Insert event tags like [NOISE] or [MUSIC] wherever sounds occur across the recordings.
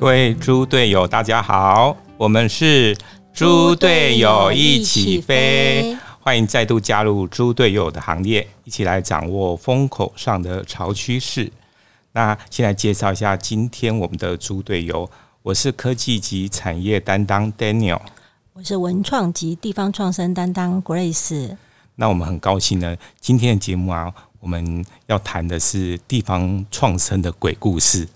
各位猪队友，大家好，我们是猪队友一起飞，欢迎再度加入猪队友的行列，一起来掌握风口上的潮趋势。那先来介绍一下今天我们的猪队友，我是科技及产业担当 Daniel，我是文创及地方创生担当 Grace。那我们很高兴呢，今天的节目啊，我们要谈的是地方创生的鬼故事。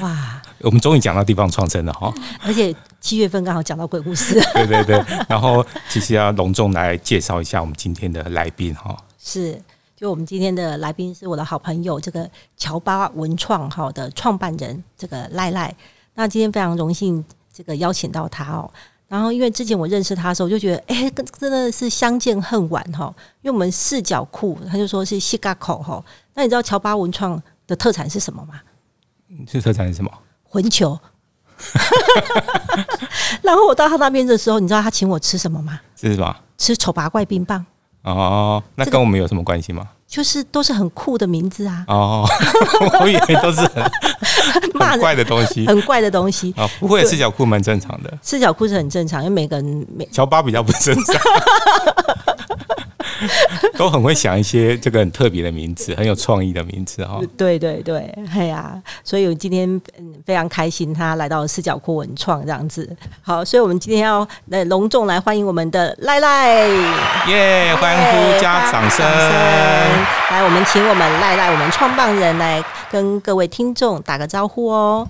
哇，我们终于讲到地方创生了哈！而且七月份刚好讲到鬼故事。[LAUGHS] 对对对，然后其实要隆重来介绍一下我们今天的来宾哈。是，就我们今天的来宾是我的好朋友，这个乔巴文创哈的创办人，这个赖赖。那今天非常荣幸，这个邀请到他哦。然后因为之前我认识他的时候，就觉得哎，跟真的是相见恨晚哈。因为我们四角裤，他就说是西嘎口哈。那你知道乔巴文创的特产是什么吗？是特产是什么？混球。[LAUGHS] 然后我到他那边的时候，你知道他请我吃什么吗？吃什么？吃丑八怪冰棒。哦，那跟我们有什么关系吗？就是都是很酷的名字啊！哦，[LAUGHS] 我以为都是很很怪的东西，[LAUGHS] 很怪的东西啊！不会，四角裤蛮正常的。四角裤是很正常，因为每个人每乔巴比较不正常。[LAUGHS] 都很会想一些这个很特别的名字，很有创意的名字哈。对 [LAUGHS] 对对，哎呀，所以我今天嗯非常开心，他来到四角裤文创这样子。好，所以我们今天要来隆重来欢迎我们的赖赖，耶！欢呼加掌声！来，我们请我们赖赖，我们创办人来跟各位听众打个招呼哦。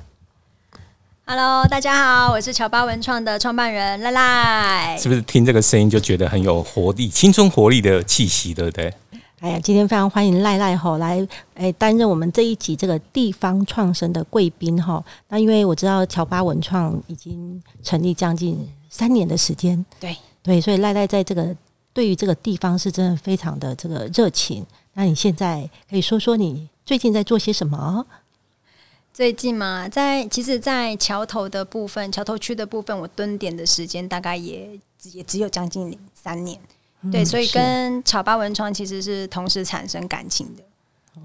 Hello，大家好，我是乔巴文创的创办人赖赖。是不是听这个声音就觉得很有活力、青春活力的气息，对不对？哎呀，今天非常欢迎赖赖哈来哎担任我们这一集这个地方创生的贵宾哈。那因为我知道乔巴文创已经成立将近三年的时间，对对，所以赖赖在这个对于这个地方是真的非常的这个热情。那你现在可以说说你最近在做些什么？最近嘛，在其实，在桥头的部分，桥头区的部分，我蹲点的时间大概也也只有将近三年，对，所以跟乔巴文创其实是同时产生感情的，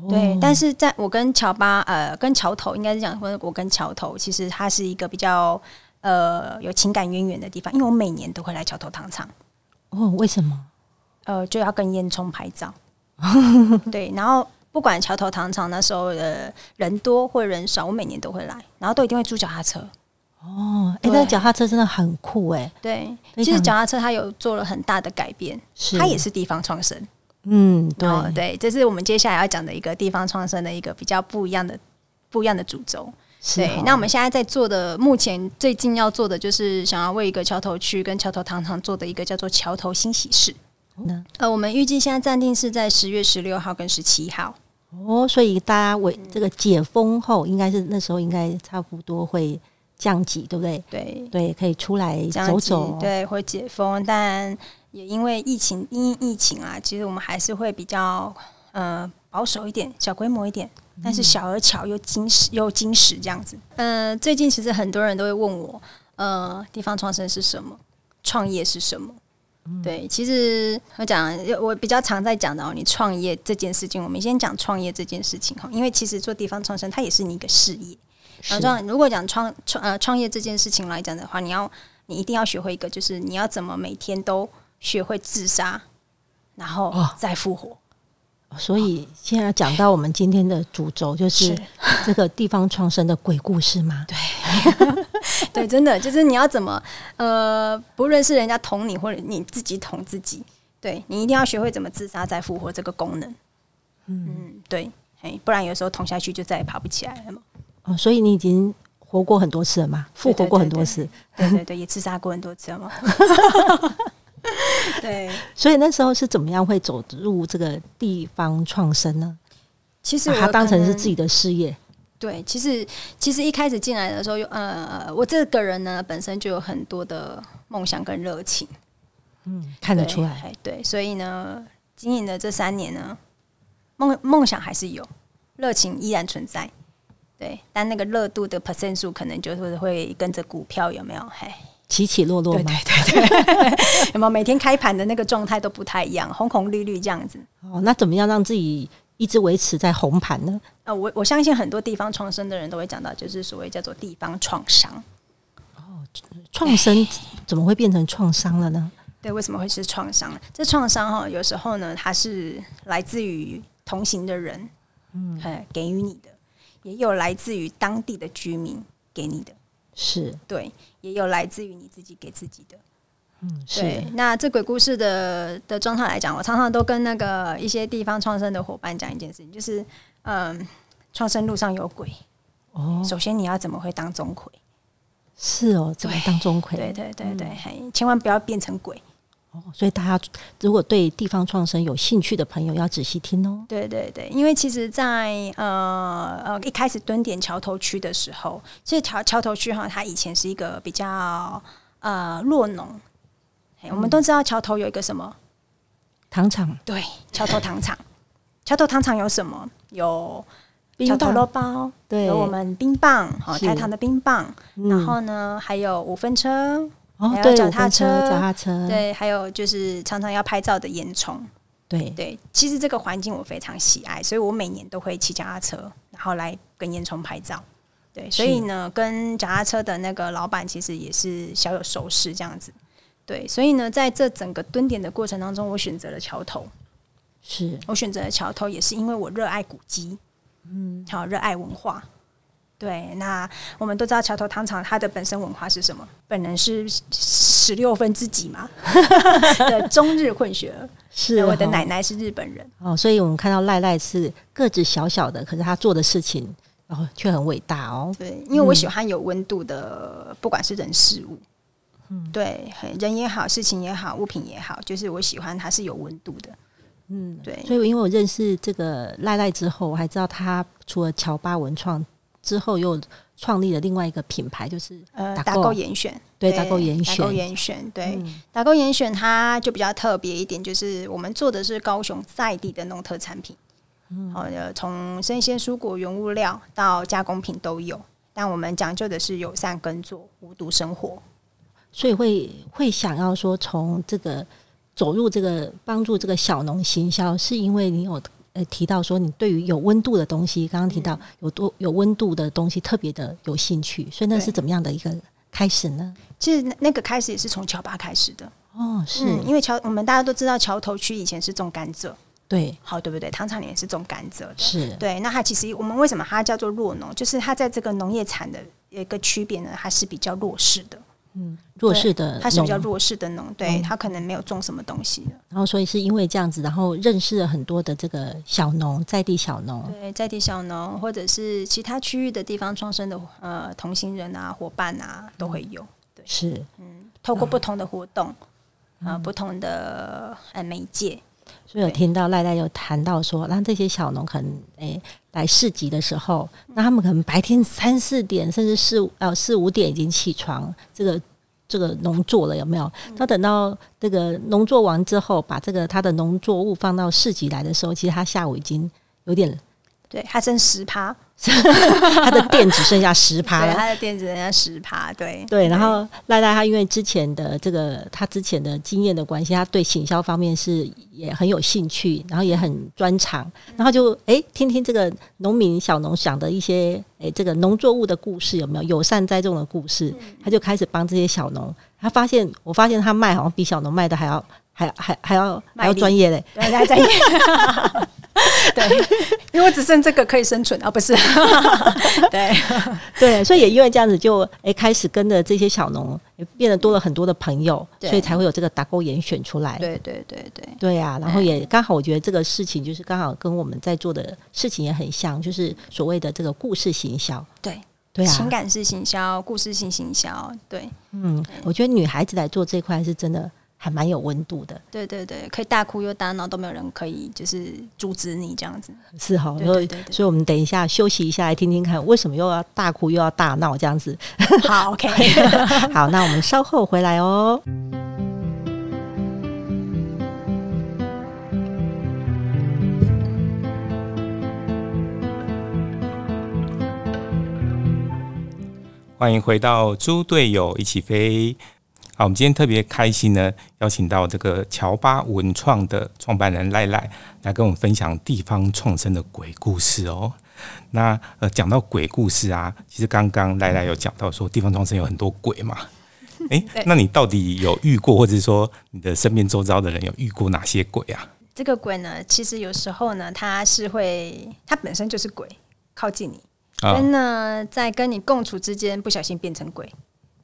对。但是在我跟乔巴呃，跟桥头应该是讲说，我跟桥头其实它是一个比较呃有情感渊源的地方，因为我每年都会来桥头糖厂。哦，为什么？呃，就要跟烟囱拍照，[LAUGHS] 对，然后。不管桥头糖厂那时候的人多或人少，我每年都会来，然后都一定会租脚踏车。哦，哎，那脚踏车真的很酷哎。对，其实脚踏车它有做了很大的改变，它也是地方创生。嗯，对对，这是我们接下来要讲的一个地方创生的一个比较不一样的、不一样的主轴。对，那我们现在在做的，目前最近要做的就是想要为一个桥头区跟桥头糖厂做的一个叫做桥头新喜事。呃，我们预计现在暂定是在十月十六号跟十七号。哦，所以大家为这个解封后，应该是那时候应该差不多会降级，对不对？对对，可以出来走走，对，会解封，但也因为疫情，因疫情啊，其实我们还是会比较呃保守一点，小规模一点，但是小而巧又精实又精实这样子。嗯，最近其实很多人都会问我，呃，地方创生是什么？创业是什么？对，其实我讲，我比较常在讲的哦，你创业这件事情，我们先讲创业这件事情哈，因为其实做地方创生，它也是你一个事业。然后，如果讲创创呃创业这件事情来讲的话，你要你一定要学会一个，就是你要怎么每天都学会自杀，然后再复活。所以现在讲到我们今天的主轴，就是这个地方创生的鬼故事吗？对。[LAUGHS] [LAUGHS] 对，真的就是你要怎么呃，不论是人家捅你，或者你自己捅自己，对你一定要学会怎么自杀再复活这个功能。嗯，对，哎，不然有时候捅下去就再也爬不起来了嘛。哦，所以你已经活过很多次了嘛，复活过很多次，[LAUGHS] 对对对，也自杀过很多次了嘛。[LAUGHS] 对，所以那时候是怎么样会走入这个地方创生呢？其实把它当成是自己的事业。对，其实其实一开始进来的时候，呃，我这个人呢本身就有很多的梦想跟热情，嗯，看得出来，对，所以呢，经营的这三年呢，梦梦想还是有，热情依然存在，对，但那个热度的 percent 数可能就是会跟着股票有没有，嘿，起起落落吗？对对对，[LAUGHS] 有没有每天开盘的那个状态都不太一样，红红绿绿这样子？哦，那怎么样让自己？一直维持在红盘呢？呃，我我相信很多地方创生的人都会讲到，就是所谓叫做地方创伤。哦创生怎么会变成创伤了呢？对，为什么会是创伤？这创伤哈，有时候呢，它是来自于同行的人，嗯，给予你的，也有来自于当地的居民给你的，是对，也有来自于你自己给自己的。嗯，对，那这鬼故事的的状态来讲，我常常都跟那个一些地方创生的伙伴讲一件事情，就是嗯，创生路上有鬼哦，首先你要怎么会当钟馗？是哦，怎么当钟馗？对对对对，嘿，千万不要变成鬼。哦，所以大家如果对地方创生有兴趣的朋友，要仔细听哦。对对对，因为其实，在呃呃一开始蹲点桥头区的时候，其实桥桥头区哈，它以前是一个比较呃弱农。我们都知道桥头有一个什么糖厂？对，桥头糖厂。桥头糖厂有什么？有桥头肉包，对，有我们冰棒，好台糖的冰棒。然后呢，还有五分车。还有脚踏车，脚踏车，对，还有就是常常要拍照的烟囱，对对。其实这个环境我非常喜爱，所以我每年都会骑脚踏车，然后来跟烟囱拍照。对，所以呢，跟脚踏车的那个老板其实也是小有熟识这样子。对，所以呢，在这整个蹲点的过程当中，我选择了桥头，是我选择了桥头，也是因为我热爱古迹，嗯，好，热爱文化。对，那我们都知道桥头糖厂它的本身文化是什么？本人是十六分之几嘛 [LAUGHS] 的中日混血儿，[LAUGHS] 是我的奶奶是日本人哦，所以我们看到赖赖是个子小小的，可是他做的事情然后却很伟大哦。对，因为我喜欢有温度的，不管是人事物，嗯，对，人也好，事情也好，物品也好，就是我喜欢它是有温度的。嗯，对，所以因为我认识这个赖赖之后，我还知道他除了乔巴文创。之后又创立了另外一个品牌，就是呃打勾严选，对打勾严选，打勾严选，对。打勾严选，它就比较特别一点，就是我们做的是高雄在地的农特产品，嗯，好的，从生鲜蔬果原物料到加工品都有，但我们讲究的是友善耕作、无毒生活，所以会会想要说从这个走入这个帮助这个小农行销，是因为你有。呃，提到说你对于有温度的东西，刚刚提到有多有温度的东西特别的有兴趣，所以那是怎么样的一个开始呢？其实那个开始也是从乔巴开始的哦，是因为桥我们大家都知道桥头区以前是种甘蔗，对，好对不对？糖厂里面是种甘蔗的，是对。那它其实我们为什么它叫做弱农？就是它在这个农业产的一个区别呢，它是比较弱势的。嗯，弱势的，他是比较弱势的农，对他可能没有种什么东西。然后，所以是因为这样子，然后认识了很多的这个小农，在地小农，对，在地小农，或者是其他区域的地方创生的呃同行人啊、伙伴啊，都会有。对，是，嗯，透过不同的活动啊，不同的呃媒介，所以有听到赖赖有谈到说，让这些小农可能诶来市集的时候，那他们可能白天三四点，甚至四呃四五点已经起床，这个这个农作了有没有？那等到这个农作完之后，把这个他的农作物放到市集来的时候，其实他下午已经有点。对，还剩十趴，[LAUGHS] 他的店只剩下十趴了。他的店只剩下十趴，对对。然后赖赖他因为之前的这个他之前的经验的关系，他对行销方面是也很有兴趣，然后也很专长。然后就哎，听听这个农民小农想的一些哎，这个农作物的故事有没有友善栽种的故事？他就开始帮这些小农。他发现，我发现他卖好像比小农卖的还要还还还要还要专业嘞，还专业。[LAUGHS] [LAUGHS] 对，因为只剩这个可以生存啊，不是？[LAUGHS] 对 [LAUGHS] 对，所以也因为这样子，就哎开始跟着这些小农，变得多了很多的朋友，所以才会有这个打勾严选出来。对对对对，对呀。然后也刚好，我觉得这个事情就是刚好跟我们在做的事情也很像，就是所谓的这个故事行销。对对啊，情感式行销、故事性行销。对，嗯，我觉得女孩子来做这块是真的。还蛮有温度的，对对对，可以大哭又大闹，都没有人可以就是阻止你这样子，是哈。所以，所以我们等一下休息一下，来听听看为什么又要大哭又要大闹这样子。[LAUGHS] 好，OK，[LAUGHS] 好，那我们稍后回来哦。欢迎回到猪队友一起飞。好，我们今天特别开心呢，邀请到这个乔巴文创的创办人赖赖来跟我们分享地方创生的鬼故事哦。那呃，讲到鬼故事啊，其实刚刚赖赖有讲到说地方创生有很多鬼嘛。[LAUGHS] 诶，那你到底有遇过，或者说你的身边周遭的人有遇过哪些鬼啊？这个鬼呢，其实有时候呢，它是会，它本身就是鬼，靠近你，啊跟呢在跟你共处之间不小心变成鬼，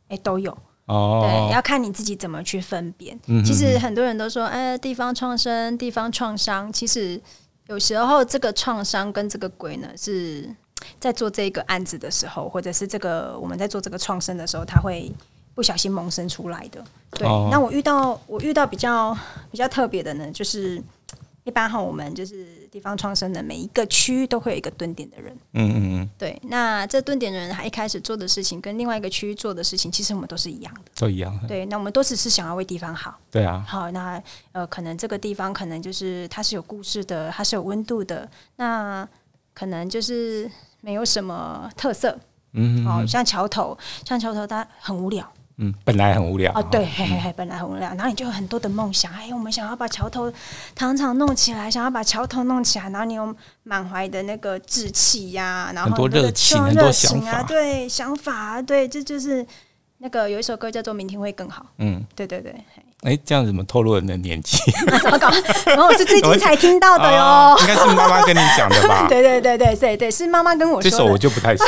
哎、都有。哦对，，要看你自己怎么去分辨。嗯其实很多人都说，哎，地方创生、地方创伤，其实有时候这个创伤跟这个鬼呢，是在做这个案子的时候，或者是这个我们在做这个创生的时候，它会不小心萌生出来的。对，哦那我遇到我遇到比较比较特别的呢，就是一般哈，我们就是地方创生的每一个区域都会有一个蹲点的人。嗯嗯嗯，对，那这蹲点的人他一开始做的事情跟另外一个区域做的事情，其实我们都是一样的。都一样。对，那我们都只是想要为地方好。对啊，好，那呃，可能这个地方可能就是它是有故事的，它是有温度的，那可能就是没有什么特色。嗯好、像桥头，像桥头它很无聊嗯，本来很无聊啊，对，嘿嘿嘿，本来很无聊，然后你就有很多的梦想，哎，我们想要把桥头糖厂弄起来，想要把桥头弄起来，然后你有满怀的那个志气呀、然后很多热情热很多想法对，想法啊，对，这就是那个有一首歌叫做《明天会更好》，嗯，对对对，嘿哎，这样怎么透露你的年纪？[LAUGHS] 糟糕，然 [LAUGHS] 后我是最近才听到的哟。哦应该是妈妈跟你讲的吧？[LAUGHS] 对对对对对对，是妈妈跟我这说的，首我就不太熟。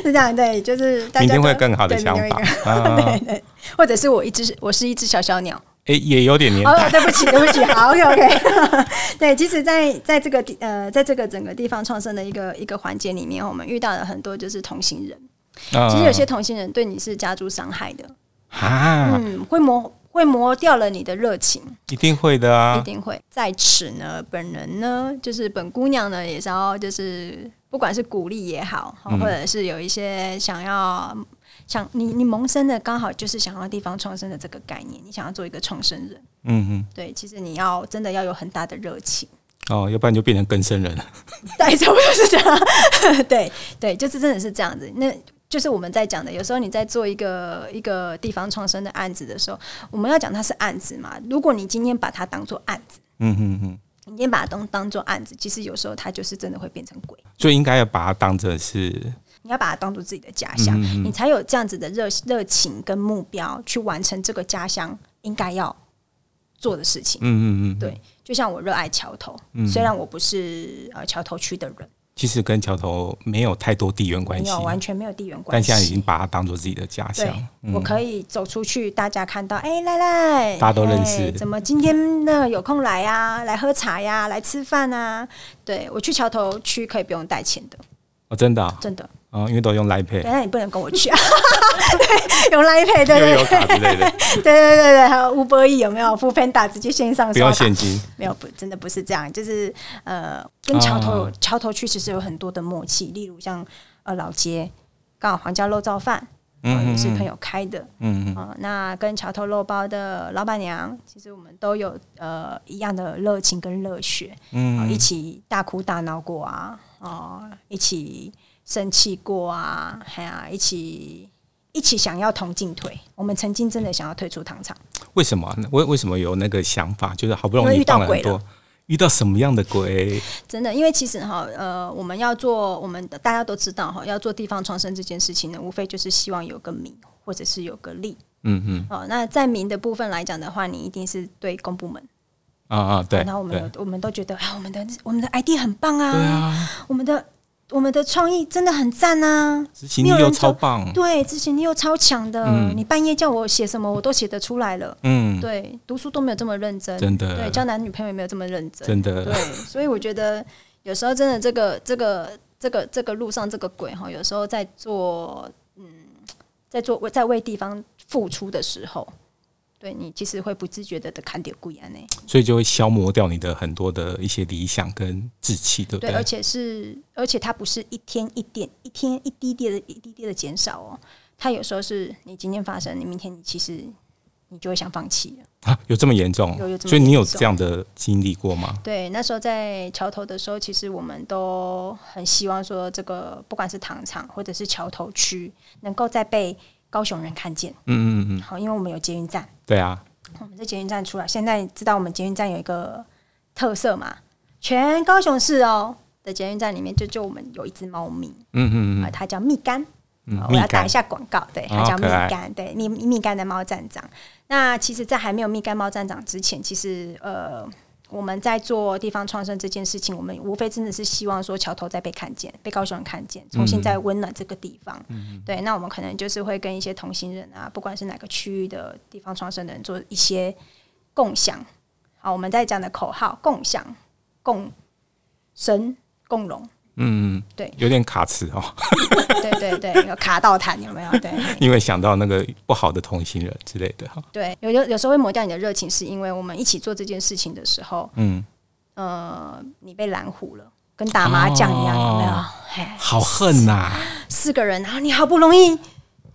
[LAUGHS] 是这样，对，就是大家明天会更好的想法！[LAUGHS] 对对，或者是我一只我是一只小小鸟。哎，也有点年哦，代。对不起，对不起，好，OK OK。[LAUGHS] 对，其实在，在这个地呃，在这个整个地方创生的一个一个环节里面，我们遇到了很多就是同行人。其其实有些同行人对你是加诸伤害的，啊，嗯，会磨会磨掉了你的热情。一定会的啊一啊。定会。在此呢，本人呢，就是本姑娘呢，也是要就是不管是鼓励也好，嗯或者是有一些想要想你你萌生的刚好就是想要地方创生的这个概念，你想要做一个创生人，嗯嗯，对，其实你要真的要有很大的热情。哦，要不然就变成更生人了。[LAUGHS] 对，差不多是这样。[LAUGHS] 对对，就是真的是这样子。那就是我们在讲的，有时候你在做一个一个地方创生的案子的时候，我们要讲它是案子嘛。如果你今天把它当做案子，嗯嗯嗯，你先把它当当做案子，其实有时候它就是真的会变成鬼。所以应该要把它当成是你要把它当做自己的家乡，你才有这样子的热热情跟目标去完成这个家乡应该要做的事情。嗯嗯嗯，对，就像我热爱桥头，虽然我不是呃桥头区的人，其实跟桥头没有太多地缘关系没有，完全没有地缘关系，但现在已经把它当做自己的家乡。，嗯我可以走出去，大家看到，哎、赖赖，大家都认识哎怎么今天呢有空来呀、来喝茶呀、来吃饭啊？对我去桥头区可以不用带钱的，哦，真的啊，真的。哦因为都用 Line 对，Pay，那你不能跟我去啊。对，[LAUGHS] 用 Line Pay，对悠对。游卡之类的，[LAUGHS] 对对对对，还有 Uber E 有没有？付 Panda 直接线上不用刷卡现金。没有不真的不是这样，就是呃，跟桥头、啊。桥头区其实有很多的默契，例如像呃老街，刚好皇家肉燥饭，嗯、嗯也是朋友开的，嗯嗯。啊、那跟桥头肉包的老板娘，其实我们都有呃一样的热情跟热血，啊、一嗯，起大哭大闹过啊，哦、一起生气过啊，还啊、一起一起想要同进退。我们曾经真的想要退出糖厂，为什么啊？为为什么有那个想法？就是好不容易遇到鬼了，遇到什么样的鬼？真的，因为其实哈，呃，我们要做，我们的大家都知道哈，要做地方创生这件事情呢，无非就是希望有个名，或者是有个利。嗯嗯哦，那在名的部分来讲的话，你一定是对公部门，啊啊，对，然后我们我们都觉得啊，我们的我们的 ID 很棒啊，对啊，我们的我们的创意真的很赞啊，执行力又超棒，对，执行力又超强的，嗯。你半夜叫我写什么，我都写得出来了。嗯，对，读书都没有这么认真，真的。对，交男女朋友也没有这么认真，真的。对，所以我觉得有时候真的这个这个这个这个路上这个鬼哈，有时候在做嗯，在做在为地方付出的时候，对你其实会不自觉的的看点贵啊呢，所以就会消磨掉你的很多的一些理想跟志气，对不对，对？而且是而且它不是一天一点一天一滴滴的一滴滴的减少哦，它有时候是你今天发生，你明天你其实你就会想放弃了。啊，有这么严重有有这？么所以你有这样的经历过吗？对，那时候在桥头的时候，其实我们都很希望说，这个不管是糖厂或者是桥头区，能够再被高雄人看见。嗯嗯嗯，好，因为我们有捷运站，对啊，我们在捷运站出来。现在知道我们捷运站有一个特色嘛？全高雄市哦的捷运站里面，就就我们有一只猫咪嗯、嗯嗯啊它叫蜜柑。嗯我要打一下广告，对，它叫蜜柑，对，蜜蜜柑的猫站长。那其实，在还没有蜜柑猫站长之前，其实呃，我们在做地方创生这件事情，我们无非真的是希望说桥头再被看见，被高雄人看见，重新再温暖这个地方。对，那我们可能就是会跟一些同行人啊，不管是哪个区域的地方创生的人做一些共享。好，我们在讲的口号：共享、共生、共荣。嗯嗯，对。有点卡词哦，[LAUGHS] 对对对，有卡到痰有没有？[LAUGHS] 对。因为想到那个不好的同行人之类的哈。对，有有有时候会磨掉你的热情，是因为我们一起做这件事情的时候，嗯，呃，你被拦虎了，跟打麻将一样，有没有？嘿，好恨呐、四个人，然后你好不容易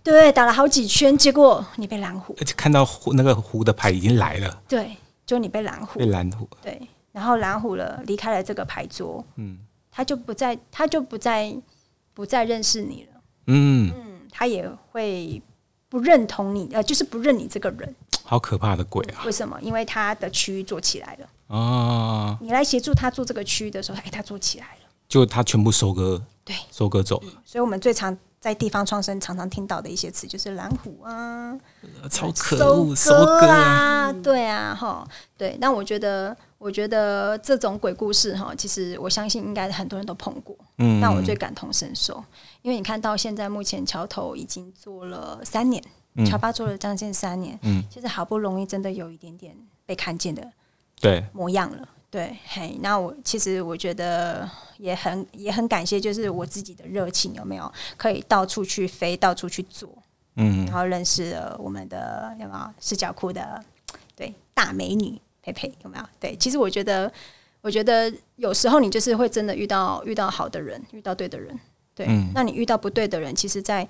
对打了好几圈，结果你被拦虎，而且看到胡那个胡的牌已经来了，对，就你被拦虎被，拦胡。对，然后拦虎了，离开了这个牌桌，嗯他就不再，他就不再不再认识你了，嗯，嗯，他也会不认同你，呃，就是不认你这个人，好可怕的鬼啊！为什么？因为他的区域做起来了。啊，你来协助他做这个区域的时候，哎，他做起来了。就他全部收割，对，收割走了，所以我们最常在地方创生常常听到的一些词就是蓝虎啊、超可收恶，收割啊！啊，对啊，哈，对。但我觉得，我觉得这种鬼故事哈，其实我相信应该很多人都碰过。嗯，那我最感同身受，因为你看到现在目前桥头已经做了三年，嗯。桥巴做了将近三年，嗯。其实好不容易真的有一点点被看见的对，模样了。对，嘿，那我其实我觉得也很也很感谢，就是我自己的热情有没有？可以到处去飞，到处去做，嗯。然后认识了我们的有没有视角库的对大美女佩佩有没有？对，其实我觉得，我觉得有时候你就是会真的遇到遇到好的人，遇到对的人，对，嗯那你遇到不对的人，其实在，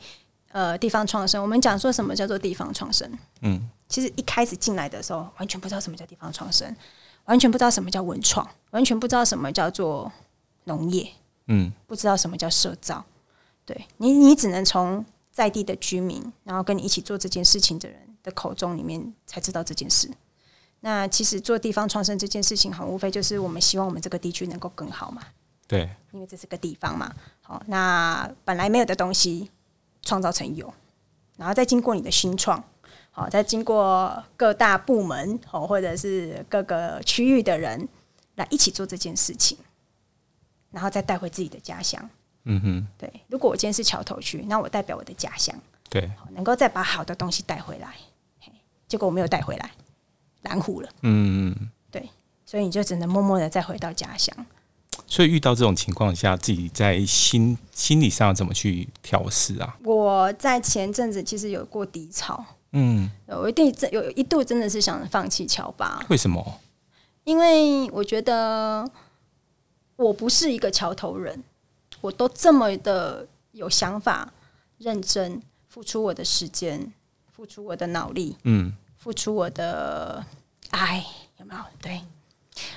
呃地方创生，我们讲说什么叫做地方创生，嗯其实一开始进来的时候，完全不知道什么叫地方创生，完全不知道什么叫文创，完全不知道什么叫做农业，嗯不知道什么叫社造。对你，你只能从在地的居民，然后跟你一起做这件事情的人的口中里面才知道这件事。那其实做地方创生这件事情，很，无非就是我们希望我们这个地区能够更好嘛，对，因为这是个地方嘛。好，那本来没有的东西创造成有，然后再经过你的新创，好，再经过各大部门，好，或者是各个区域的人来一起做这件事情，然后再带回自己的家乡。嗯哼，对，如果我今天是桥头区，那我代表我的家乡，对，能够再把好的东西带回来。嘿结果我没有带回来，蓝湖了，嗯嗯。所以你就只能默默的再回到家乡。所以遇到这种情况下，自己在心心理上怎么去调试啊？我在前阵子其实有过低潮，嗯，我一定真有一度真的是想放弃乔巴，为什么？因为我觉得我不是一个桥头人，我都这么的有想法、认真，付出我的时间，付出我的脑力，嗯付出我的爱，有没有？对，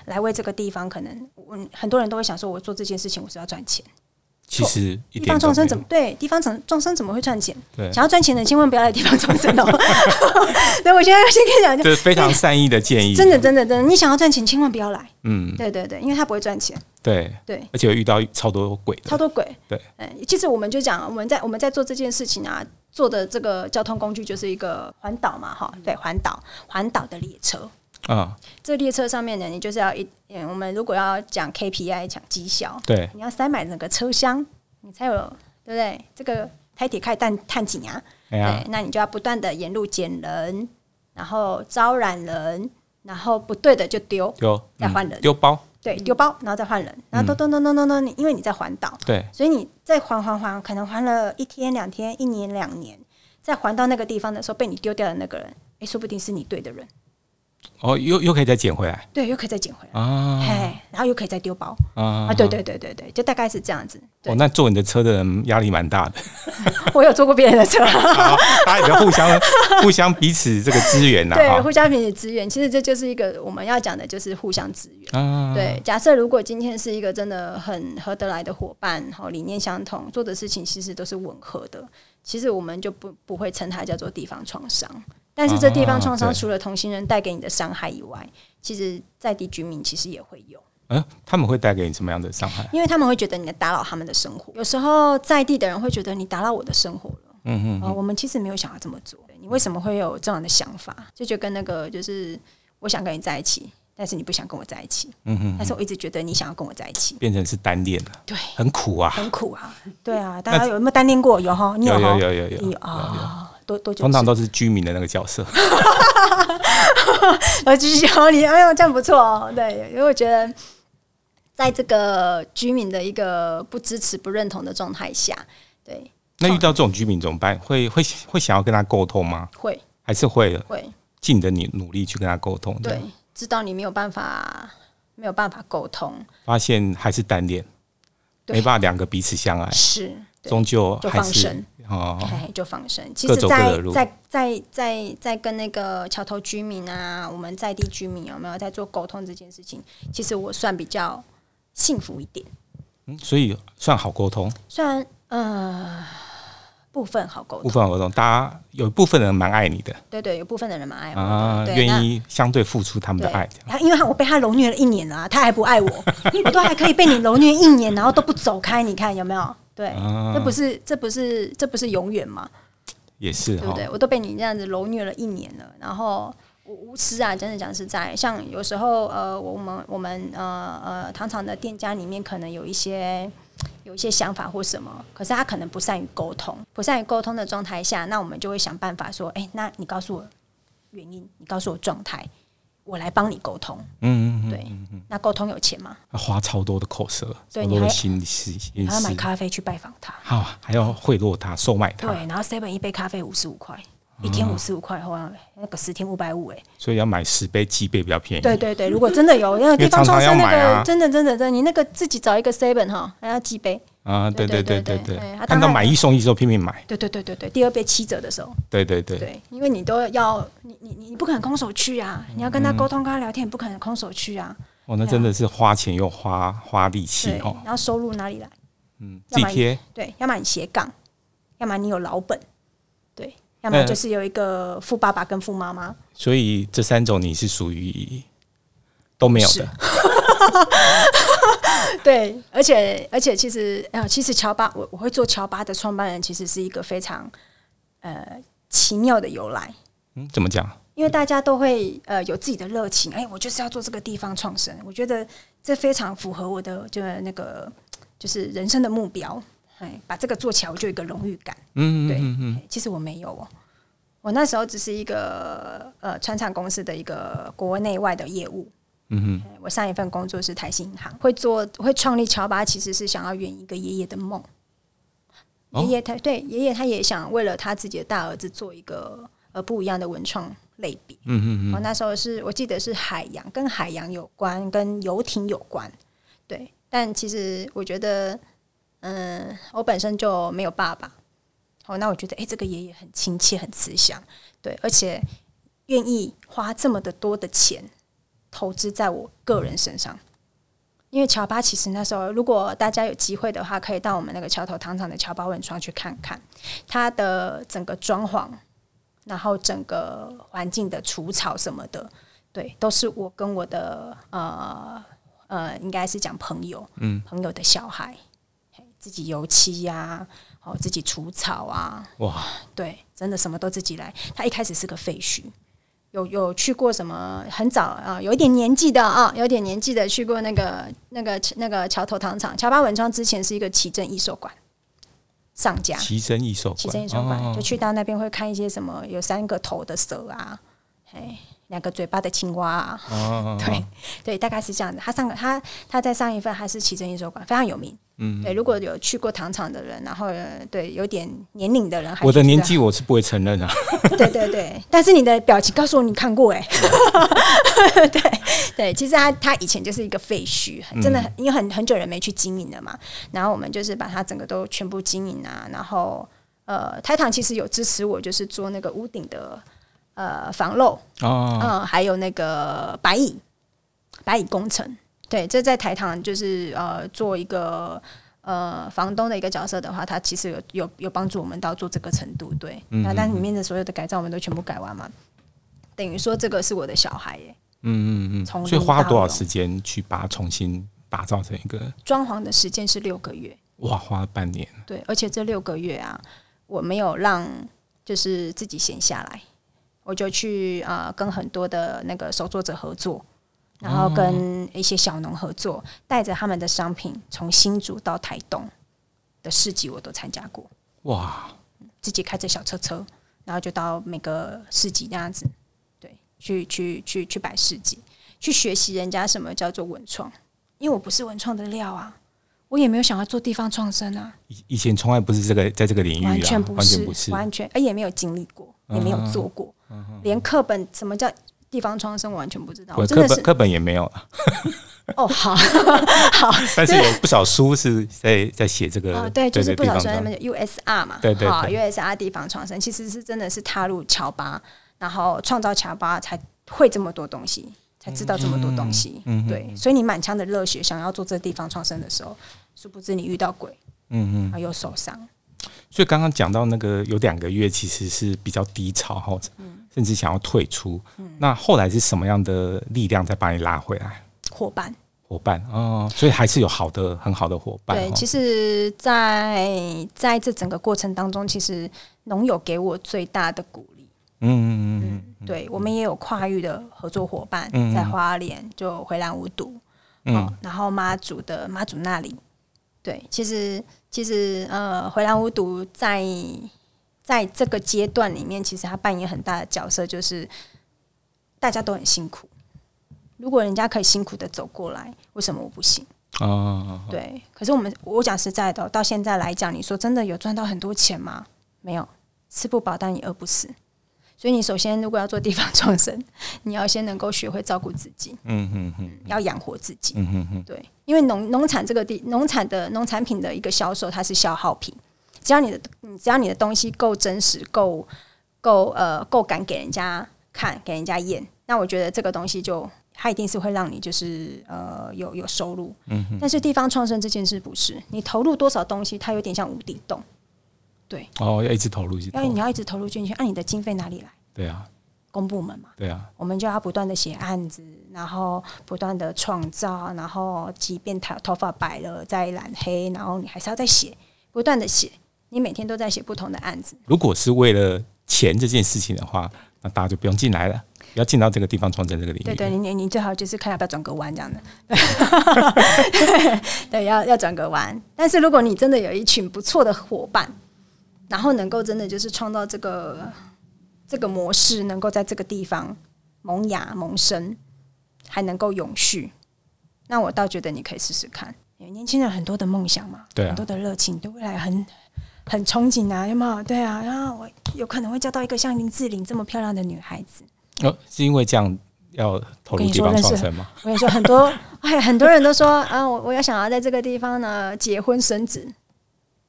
来为这个地方，可能我很多人都会想说，我做这件事情我是要赚钱。其实地方众生怎么。对地方众众生怎么会赚钱？对想要赚钱的千万不要来地方众生哦。[LAUGHS] 对，我现在要先跟你讲，[LAUGHS] 这是非常善意的建议，真的真的真的，你想要赚钱千万不要来。嗯，对对对，因为他不会赚钱，对，对，而且有遇到超多鬼的，超多鬼。对，嗯，其实我们就讲，我们在我们在做这件事情啊，做的这个交通工具就是一个环岛嘛，哈，对，环岛环岛的列车。啊，这列车上面呢，你就是要一，嗯，我们如果要讲 KPI 讲绩效，对，你要塞满整个车厢，你才有对不对？这个台铁开探探井啊，对，，那你就要不断的沿路捡人，然后招揽人，然后不对的就丢，丢嗯再换人。丢包，对，丢包，然后再换人，然后咚咚咚咚咚咚，你因为你在环岛，对，所以你再环环环，可能环了一天、两天、一年、两年，再环到那个地方的时候，被你丢掉的那个人，哎，说不定是你对的人，哦，又又可以再捡回来？对，又可以再捡回来，啊。嘿，然后又可以再丢包。啊啊，对对对对对，就大概是这样子。哦，，那坐你的车的人压力蛮大的，[LAUGHS] 我有坐过别人的车，[LAUGHS] 好大家也要互相互相彼此这个支援呐，对，互相彼此支援，其实这就是一个我们要讲的，就是互相支援。啊，对，假设如果今天是一个真的很合得来的伙伴，好理念相同，做的事情其实都是吻合的，其实我们就不不会称它叫做地方创伤。但是这地方创伤除了同行人带给你的伤害以外，其实在地居民其实也会有，嗯，他们会带给你什么样的伤害？因为他们会觉得你在打扰他们的生活。有时候在地的人会觉得你打扰我的生活了。嗯嗯呃，我们其实没有想要这么做。你为什么会有这样的想法？就就跟那个就是我想跟你在一起，但是你不想跟我在一起。嗯嗯，但是我一直觉得你想要跟我在一起，变成是单恋了，对，很苦啊。很苦啊。对啊，大家有没有单恋过？有哈，你有哈？有有有有你有啊？多多久？通常都是居民的那个角色，[LAUGHS] 我，继续哦，你哎呦，这样不错哦。对，因为我觉得，在这个居民的一个不支持、不认同的状态下，对，那遇到这种居民怎么办？会会会想要跟他沟通吗？会还是会的会尽你的努努力去跟他沟通？对样，知道你没有办法，没有办法沟通，发现还是单恋，没办法两个彼此相爱，是，对终究就放生哦，哎，就放生。其实在，在在在在跟那个桥头居民啊，我们在地居民有没有在做沟通这件事情？其实我算比较幸福一点，嗯所以算好沟通，虽然呃部分好沟通部，分好沟通，大家有一部分人蛮爱你的对对，有部分的人蛮爱我愿意相对付出他们的对爱，他因为他我被他揉虐了一年了啊、他还不爱我，[LAUGHS] 我都还可以被你揉虐一年，然后都不走开，你看有没有？对，啊这不是这不是这不是永远吗？也是对不，对？我都被你这样子揉虐了一年了，然后我无私啊，真的讲实在，像有时候呃，我们我们呃呃糖厂的店家里面可能有一些有一些想法或什么，可是他可能不善于沟通，不善于沟通的状态下，那我们就会想办法说，哎、那你告诉我原因，你告诉我状态，我来帮你沟通。嗯嗯嗯，对，那沟通有钱吗？要花超多的口舌，对你还心还要买，咖啡去拜访他，好还要贿赂他，售卖他，对，然后 seven 一杯咖啡五十五块，一天五十五块，哇，那个十天五百五，哎。所以要买十杯几杯比较便宜。对对对，如果真的有那个地方创生那个，真的真的真的，你那个自己找一个 seven 哈，还要几杯。啊，对对对对对，看到买一送一时候拼命买，对对对对对，第二杯七折的时候，对对对对，因为你都要你你你不可能空手去啊，你要跟他沟通跟他聊天，不可能空手去啊。哦，那真的是花钱又花花力气哦。然后收入哪里来？嗯，地贴。对，要么你斜杠，要么你有老本，对，要么就是有一个富爸爸跟富妈妈。所以这三种你是属于都没有的。[LAUGHS] 对，而且而且其实呃，其实乔巴我我会做乔巴的创办人，其实是一个非常呃奇妙的由来。嗯，怎么讲？因为大家都会呃有自己的热情，哎，我就是要做这个地方创生，我觉得这非常符合我的就是那个就是人生的目标，哎，把这个做起来我就有一个荣誉感。嗯对嗯嗯，哎其实我没有哦，我那时候只是一个呃川厂公司的一个国内外的业务。嗯哼我上一份工作是台新银行，会做会创立乔巴，其实是想要圆一个爷爷的梦。哦爷爷他对爷爷他也想为了他自己的大儿子做一个呃不一样的文创类别。嗯嗯我那时候是我记得是海洋，跟海洋有关，跟游艇有关。对，但其实我觉得，嗯，我本身就没有爸爸。哦，那我觉得，哎、这个爷爷很亲切，很慈祥，对，而且愿意花这么的多的钱投资在我个人身上。因为乔巴其实那时候，如果大家有机会的话，可以到我们那个桥头糖厂的乔巴文创去看看，它的整个装潢，然后整个环境的除草什么的，对，都是我跟我的呃呃，应该是讲朋友，嗯，朋友的小孩，自己油漆呀、哦，自己除草啊，哇，对，真的什么都自己来。他一开始是个废墟，有有去过什么很早啊，有一点年纪的啊，有点年纪的去过那个那个那个桥头糖厂，乔巴文创之前是一个奇珍异兽馆上家，奇珍异兽奇，珍异兽馆，哦就去到那边会看一些什么有三个头的蛇啊，嘿，两个嘴巴的青蛙啊，哦 [LAUGHS] 对对，大概是这样子。他上他他在上一份还是奇珍异兽馆非常有名，嗯，对，如果有去过糖厂的人，然后呃对有点年龄的人，还我的年纪我是不会承认啊。[LAUGHS] 对对对，但是你的表情告诉我你看过哎，[LAUGHS] 对对，其实他他以前就是一个废墟，真的很因为很很久人没去经营了嘛，然后我们就是把它整个都全部经营啊，然后呃，台糖其实有支持我，就是做那个屋顶的呃防漏，哦，嗯，还有那个白蚁白蚁工程，对，这在台糖就是呃做一个。呃，房东的一个角色的话，它其实有有有帮助我们到做这个程度，对。那但里面的所有的改造，我们都全部改完嘛，等于说这个是我的小孩耶。嗯嗯从嗯，所以花多少时间去把它重新打造成一个？装潢的时间是六个月，哇，花了半年。对，而且这六个月啊，我没有让就是自己闲下来，我就去啊、呃跟很多的那个手作者合作，然后跟一些小农合作，带着他们的商品从新竹到台东的市集我都参加过，哇，自己开着小车车，然后就到每个市集那样子，对，去去去去摆市集，去学习人家什么叫做文创，因为我不是文创的料啊。我也没有想要做地方创生啊，以以前从来不是这个在这个领域啊，完全不是，完全不是。完全，而也没有经历过，也没有做过，连课本什么叫地方创生我完全不知道。我我真的是课本课本也没有了，[LAUGHS] 哦，好 [LAUGHS] 好，但是有不少书是在在写这个。哦，对，就是不少地方说他们 USR 嘛，对对，USR 地方创生其实是真的是踏入乔巴，然后创造乔巴才会这么多东西，才知道这么多东西。嗯对，所以你满腔的热血想要做这地方创生的时候，殊不知你遇到鬼，嗯嗯。还有受伤。所以刚刚讲到那个有两个月其实是比较低潮，或者嗯甚至想要退出。那后来是什么样的力量再把你拉回来？伙伴，伙伴哦，所以还是有好的很好的伙伴。对，哦其实在，在这整个过程当中，其实农友给我最大的鼓励。嗯嗯嗯嗯，对，我们也有跨域的合作伙伴，嗯在花莲就回蓝无毒，嗯哦，然后妈祖的妈祖那里，对，其实其实呃，回蓝无毒在在这个阶段里面，其实他扮演很大的角色，就是大家都很辛苦。如果人家可以辛苦的走过来，为什么我不行？嗯哦，对，可是我们我讲实在的哦，到现在来讲，你说真的有赚到很多钱吗？没有，吃不饱但也饿不死。所以你首先如果要做地方创生，[LAUGHS] 你要先能够学会照顾自己，嗯嗯嗯要养活自己。嗯嗯嗯，对，因为农农产这个地农产的农产品的一个销售，它是消耗品。只要你的你只要你的东西够真实、够够呃够敢给人家看、给人家验，那我觉得这个东西就它一定是会让你就是呃有有收入。嗯，但是地方创生这件事不是，你投入多少东西，它有点像无底洞，对哦，要一直投入，一直投入因为你，要一直投入进去，按、你的经费哪里来？对啊，公部门嘛。对啊，我们就要不断的写案子，然后不断的创造，然后即便头头发白了再染黑，然后你还是要再写，不断的写，你每天都在写不同的案子。如果是为了钱这件事情的话，那大家就不用进来了，不要进到这个地方创建这个领域。对对，你你你最好就是看要不要转个弯这样的，对 [LAUGHS] 对，要要转个弯。但是如果你真的有一群不错的伙伴，然后能够真的就是创造这个这个模式，能够在这个地方萌芽萌生，还能够永续，那我倒觉得你可以试试看。因为年轻人很多的梦想嘛，对啊很多的热情，对未来很很憧憬啊，有没有？对啊，然后我有可能会交到一个像林志玲这么漂亮的女孩子。哦，是因为这样要投入地方创生吗？我跟你说，很多 [LAUGHS] 哎，很多人都说啊，我我要想要在这个地方呢结婚生子。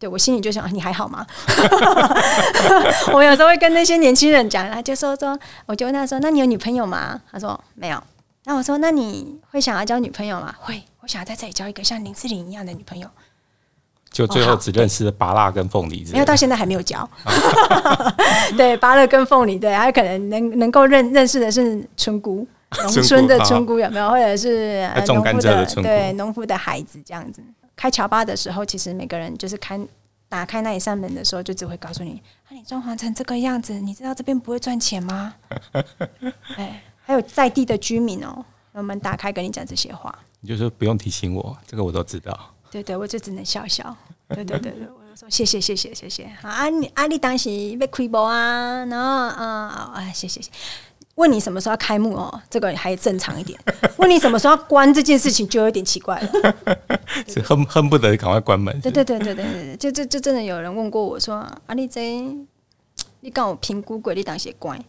对我心里就想，啊你还好吗？[LAUGHS] [LAUGHS] 我有时候会跟那些年轻人讲，他就说说，我就问他说，那你有女朋友吗？他说没有。那我说，那你会想要交女朋友吗？会，我想要在这里交一个像林志玲一样的女朋友。就最后只认识了拔蜡跟凤梨之类的，没有，到现在还没有交。[LAUGHS] 对，芭乐跟凤梨，对，还可能能能够认认识的是村姑，农村的村姑有没有？或者是农夫蔗的村姑对农夫的孩子这样子。开乔巴的时候，其实每个人就是开打开那一扇门的时候，就只会告诉你：啊，你装潢成这个样子，你知道这边不会赚钱吗？[LAUGHS] 哎，还有在地的居民哦，我们打开跟你讲这些话。你就说不用提醒我，这个我都知道。对对，我就只能笑笑。对对对对，我就说谢谢谢谢谢谢。好啊，你啊你当时被亏薄啊，然后嗯啊谢谢谢。问你什么时候要开幕哦，这个还正常一点。问你什么时候要关这件事情，就有点奇怪了。[LAUGHS] 是恨恨不得赶快关门。对对对对对对，就就就真的有人问过我说：“啊，你这你跟我评估鬼，你当些乖，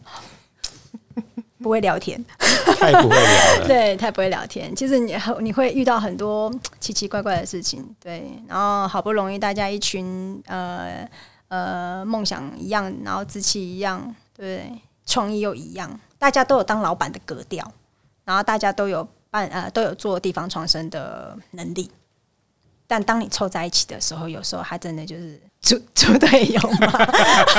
不会聊天，太不会聊了。对，太不会聊天。其实你你会遇到很多奇奇怪怪的事情，对。然后好不容易大家一群呃呃梦想一样，然后志气一样，对，创意又一样。”大家都有当老板的格调，然后大家都有办呃都有做地方创生的能力，但当你凑在一起的时候，有时候还真的就是猪猪队友嘛。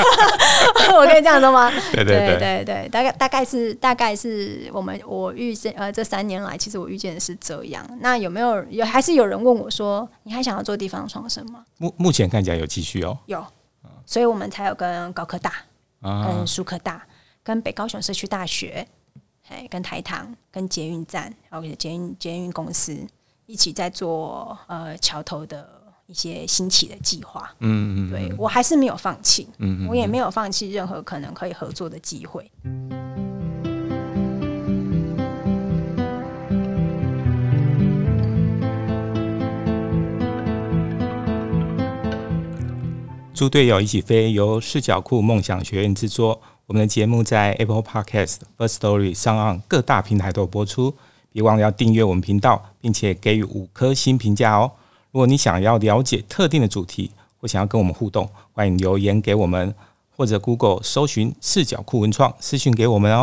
[LAUGHS] 我可以这样说吗？对对对对，大概大概是大概是我们我遇见呃这三年来，其实我遇见的是这样。那有没有有还是有人问我说，你还想要做地方创生吗？目目前看起来有继续哦，有，所以我们才有跟高科大跟苏科大。跟北高雄社区大学，哎，跟台糖、跟捷运站，还有捷运捷运公司一起在做呃桥头的一些兴起的计划。嗯嗯，对我还是没有放弃，嗯嗯，我也没有放弃任何可能可以合作的机会。猪队友一起飞，由视角库梦想学院制作。我们的节目在 Apple Podcast、First Story 上岸各大平台都有播出，别忘了要订阅我们频道，并且给予五颗星评价哦。如果你想要了解特定的主题，或想要跟我们互动，欢迎留言给我们，或者 Google 搜寻视角库文创私讯给我们哦。